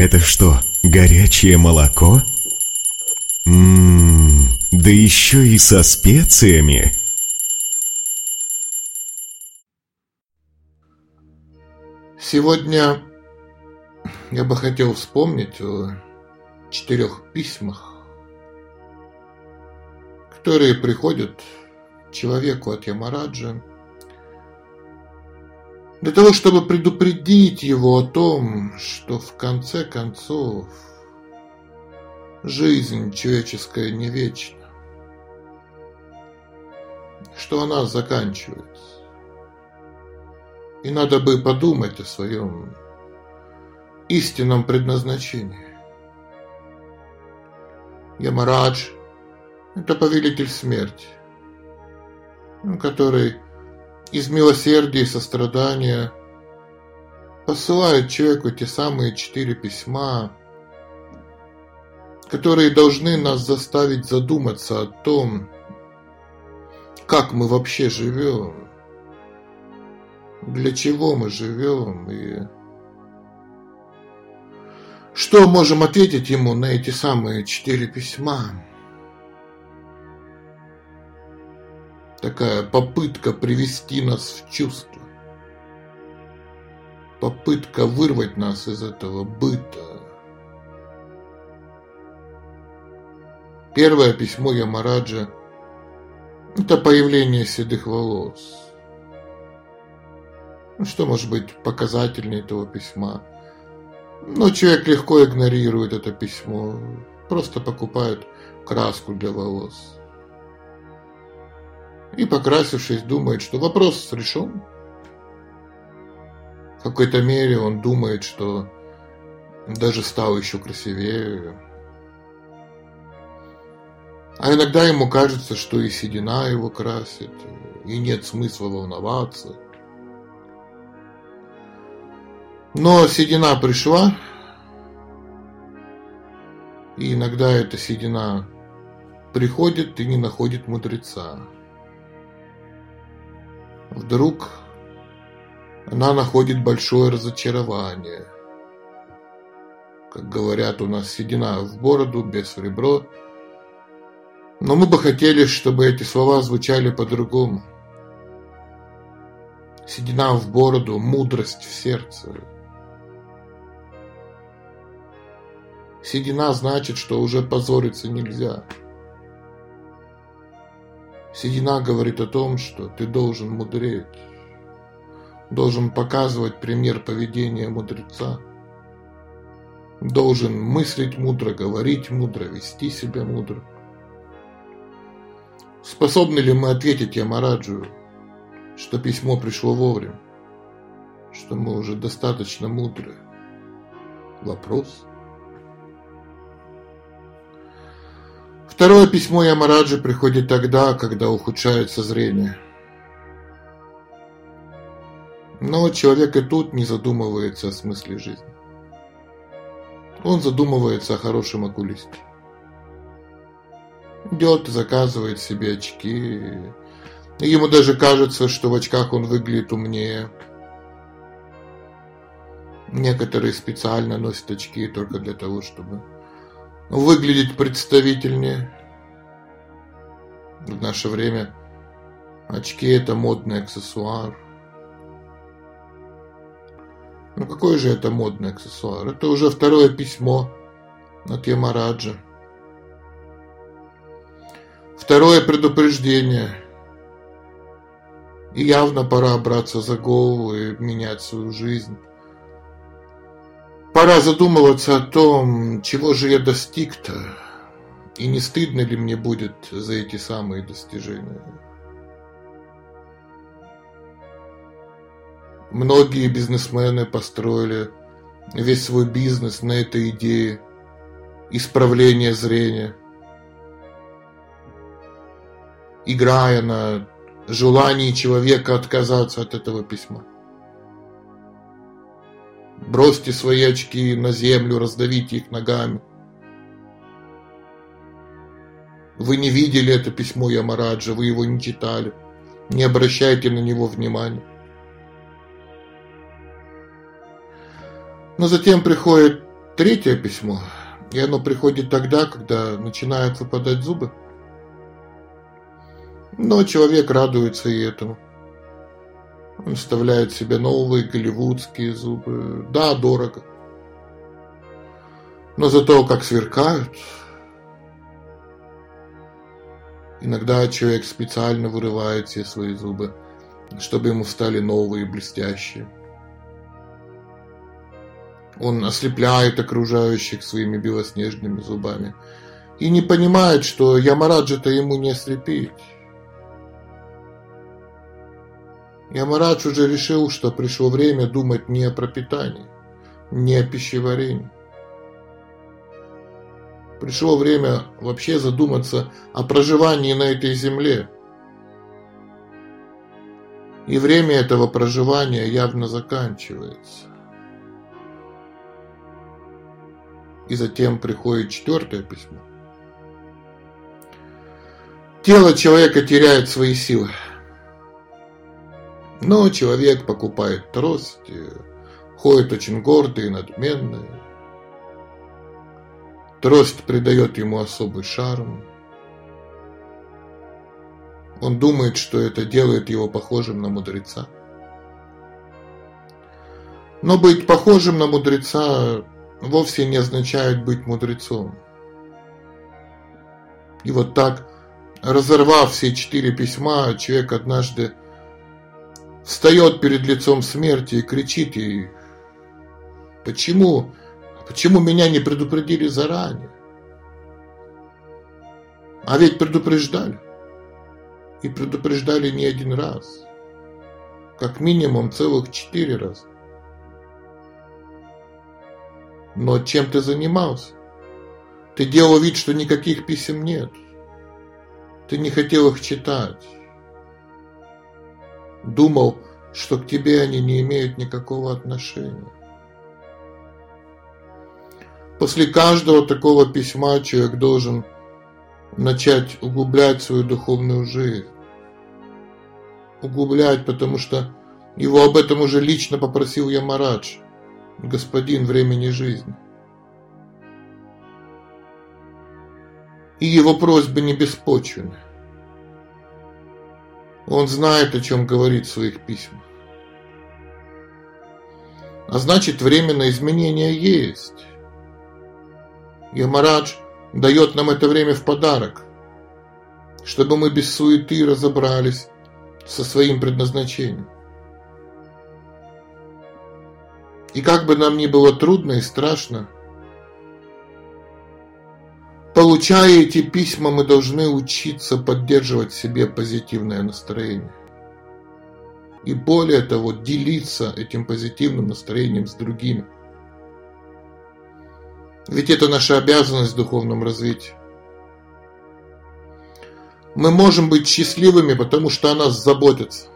Это что, горячее молоко? Ммм, да еще и со специями. Сегодня я бы хотел вспомнить о четырех письмах, которые приходят человеку от Ямараджа для того, чтобы предупредить его о том, что в конце концов жизнь человеческая не вечна, что она заканчивается. И надо бы подумать о своем истинном предназначении. Ямарадж – это повелитель смерти, который из милосердия и сострадания посылает человеку те самые четыре письма, которые должны нас заставить задуматься о том, как мы вообще живем, для чего мы живем и что можем ответить ему на эти самые четыре письма. Такая попытка привести нас в чувство, попытка вырвать нас из этого быта. Первое письмо Ямараджа – это появление седых волос. Ну, что может быть показательнее этого письма? Но человек легко игнорирует это письмо, просто покупает краску для волос и, покрасившись, думает, что вопрос решен. В какой-то мере он думает, что даже стал еще красивее. А иногда ему кажется, что и седина его красит, и нет смысла волноваться. Но седина пришла, и иногда эта седина приходит и не находит мудреца. Вдруг она находит большое разочарование. Как говорят у нас, седина в бороду, без ребро. Но мы бы хотели, чтобы эти слова звучали по-другому. Седина в бороду, мудрость в сердце. Седина значит, что уже позориться нельзя. Седина говорит о том, что ты должен мудреть, должен показывать пример поведения мудреца, должен мыслить мудро, говорить мудро, вести себя мудро. Способны ли мы ответить Ямараджу, что письмо пришло вовремя, что мы уже достаточно мудры? Вопрос – Второе письмо Ямараджи приходит тогда, когда ухудшается зрение. Но человек и тут не задумывается о смысле жизни. Он задумывается о хорошем окулисте. Идет заказывает себе очки. Ему даже кажется, что в очках он выглядит умнее. Некоторые специально носят очки только для того, чтобы выглядеть представительнее. В наше время очки – это модный аксессуар. Ну какой же это модный аксессуар? Это уже второе письмо от Ямараджа. Второе предупреждение. И явно пора браться за голову и менять свою жизнь. Пора задумываться о том, чего же я достиг-то, и не стыдно ли мне будет за эти самые достижения. Многие бизнесмены построили весь свой бизнес на этой идее исправления зрения, играя на желании человека отказаться от этого письма. Бросьте свои очки на землю, раздавите их ногами. Вы не видели это письмо Ямараджа, вы его не читали. Не обращайте на него внимания. Но затем приходит третье письмо, и оно приходит тогда, когда начинают выпадать зубы. Но человек радуется и этому. Он вставляет себе новые голливудские зубы. Да, дорого. Но зато как сверкают. Иногда человек специально вырывает все свои зубы, чтобы ему стали новые, блестящие. Он ослепляет окружающих своими белоснежными зубами и не понимает, что Ямараджа-то ему не ослепить. Ямарадж уже решил, что пришло время думать не о пропитании, не о пищеварении. Пришло время вообще задуматься о проживании на этой земле. И время этого проживания явно заканчивается. И затем приходит четвертое письмо. Тело человека теряет свои силы. Но человек покупает трость, ходит очень гордый и надменный. Трость придает ему особый шарм. Он думает, что это делает его похожим на мудреца. Но быть похожим на мудреца вовсе не означает быть мудрецом. И вот так, разорвав все четыре письма, человек однажды встает перед лицом смерти и кричит ей, почему, почему меня не предупредили заранее? А ведь предупреждали. И предупреждали не один раз. Как минимум целых четыре раза. Но чем ты занимался? Ты делал вид, что никаких писем нет. Ты не хотел их читать. Думал, что к тебе они не имеют никакого отношения. После каждого такого письма человек должен начать углублять свою духовную жизнь. Углублять, потому что его об этом уже лично попросил Ямарадж господин времени жизни. И его просьбы не беспочвены. Он знает, о чем говорит в своих письмах. А значит, время на изменения есть. Ямарадж дает нам это время в подарок, чтобы мы без суеты разобрались со своим предназначением. И как бы нам ни было трудно и страшно, получая эти письма, мы должны учиться поддерживать в себе позитивное настроение. И более того, делиться этим позитивным настроением с другими. Ведь это наша обязанность в духовном развитии. Мы можем быть счастливыми, потому что о нас заботятся.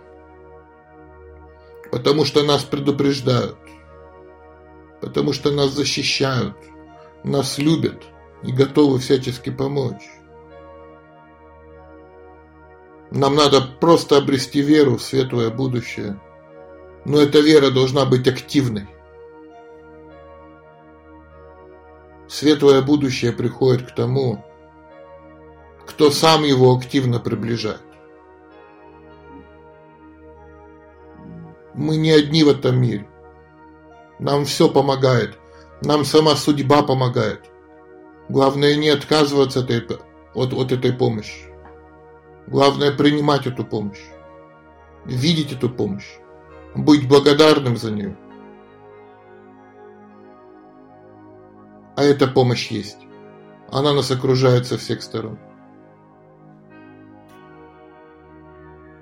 Потому что нас предупреждают потому что нас защищают, нас любят и готовы всячески помочь. Нам надо просто обрести веру в светлое будущее. Но эта вера должна быть активной. Светлое будущее приходит к тому, кто сам его активно приближает. Мы не одни в этом мире. Нам все помогает. Нам сама судьба помогает. Главное не отказываться от, этой, от, от этой помощи. Главное принимать эту помощь. Видеть эту помощь. Быть благодарным за нее. А эта помощь есть. Она нас окружает со всех сторон.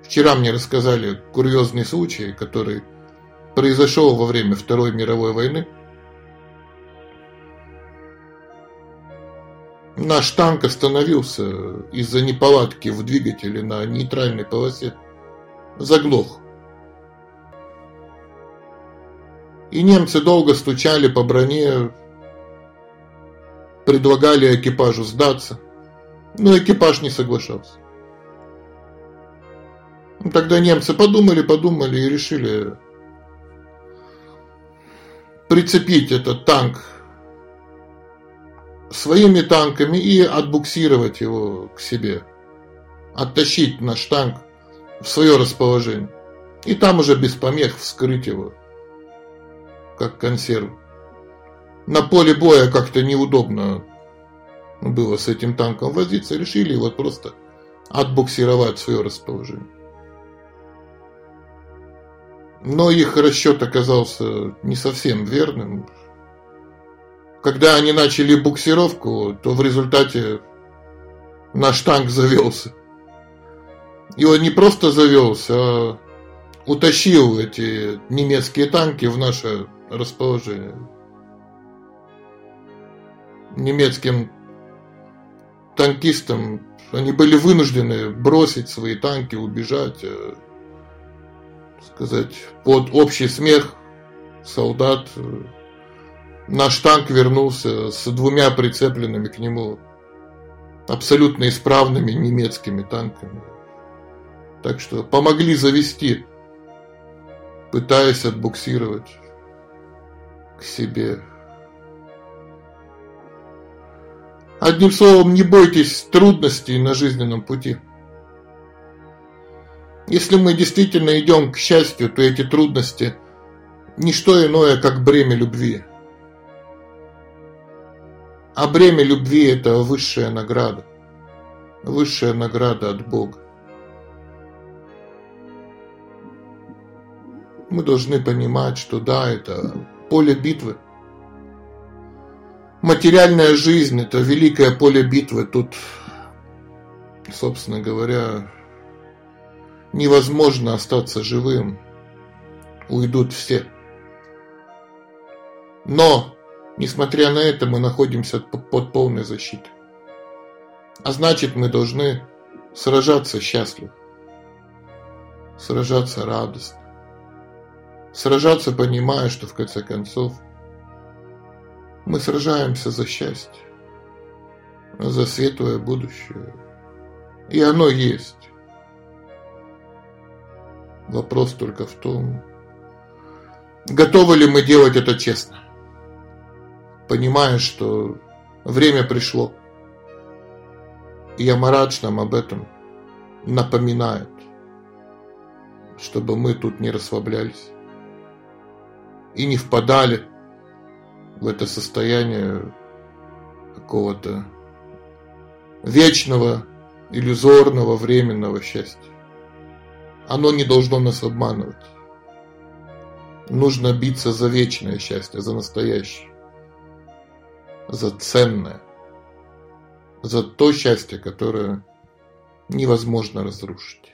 Вчера мне рассказали курьезный случай, который произошел во время Второй мировой войны. Наш танк остановился из-за неполадки в двигателе на нейтральной полосе. Заглох. И немцы долго стучали по броне, предлагали экипажу сдаться, но экипаж не соглашался. Тогда немцы подумали, подумали и решили прицепить этот танк своими танками и отбуксировать его к себе. Оттащить наш танк в свое расположение. И там уже без помех вскрыть его, как консерву. На поле боя как-то неудобно было с этим танком возиться, решили его просто отбуксировать в свое расположение. Но их расчет оказался не совсем верным. Когда они начали буксировку, то в результате наш танк завелся. И он не просто завелся, а утащил эти немецкие танки в наше расположение. Немецким танкистам они были вынуждены бросить свои танки, убежать, э, сказать, под общий смех солдат. Наш танк вернулся с двумя прицепленными к нему абсолютно исправными немецкими танками. Так что помогли завести, пытаясь отбуксировать к себе. Одним словом, не бойтесь трудностей на жизненном пути. Если мы действительно идем к счастью, то эти трудности – не что иное, как бремя любви. А бремя любви – это высшая награда. Высшая награда от Бога. Мы должны понимать, что да, это поле битвы. Материальная жизнь – это великое поле битвы. Тут, собственно говоря, невозможно остаться живым. Уйдут все. Но, несмотря на это, мы находимся под полной защитой. А значит, мы должны сражаться счастливо. Сражаться радостно. Сражаться, понимая, что в конце концов мы сражаемся за счастье, за светлое будущее. И оно есть. Вопрос только в том, готовы ли мы делать это честно, понимая, что время пришло. И Амарадж нам об этом напоминает, чтобы мы тут не расслаблялись и не впадали в это состояние какого-то вечного, иллюзорного, временного счастья. Оно не должно нас обманывать. Нужно биться за вечное счастье, за настоящее, за ценное, за то счастье, которое невозможно разрушить.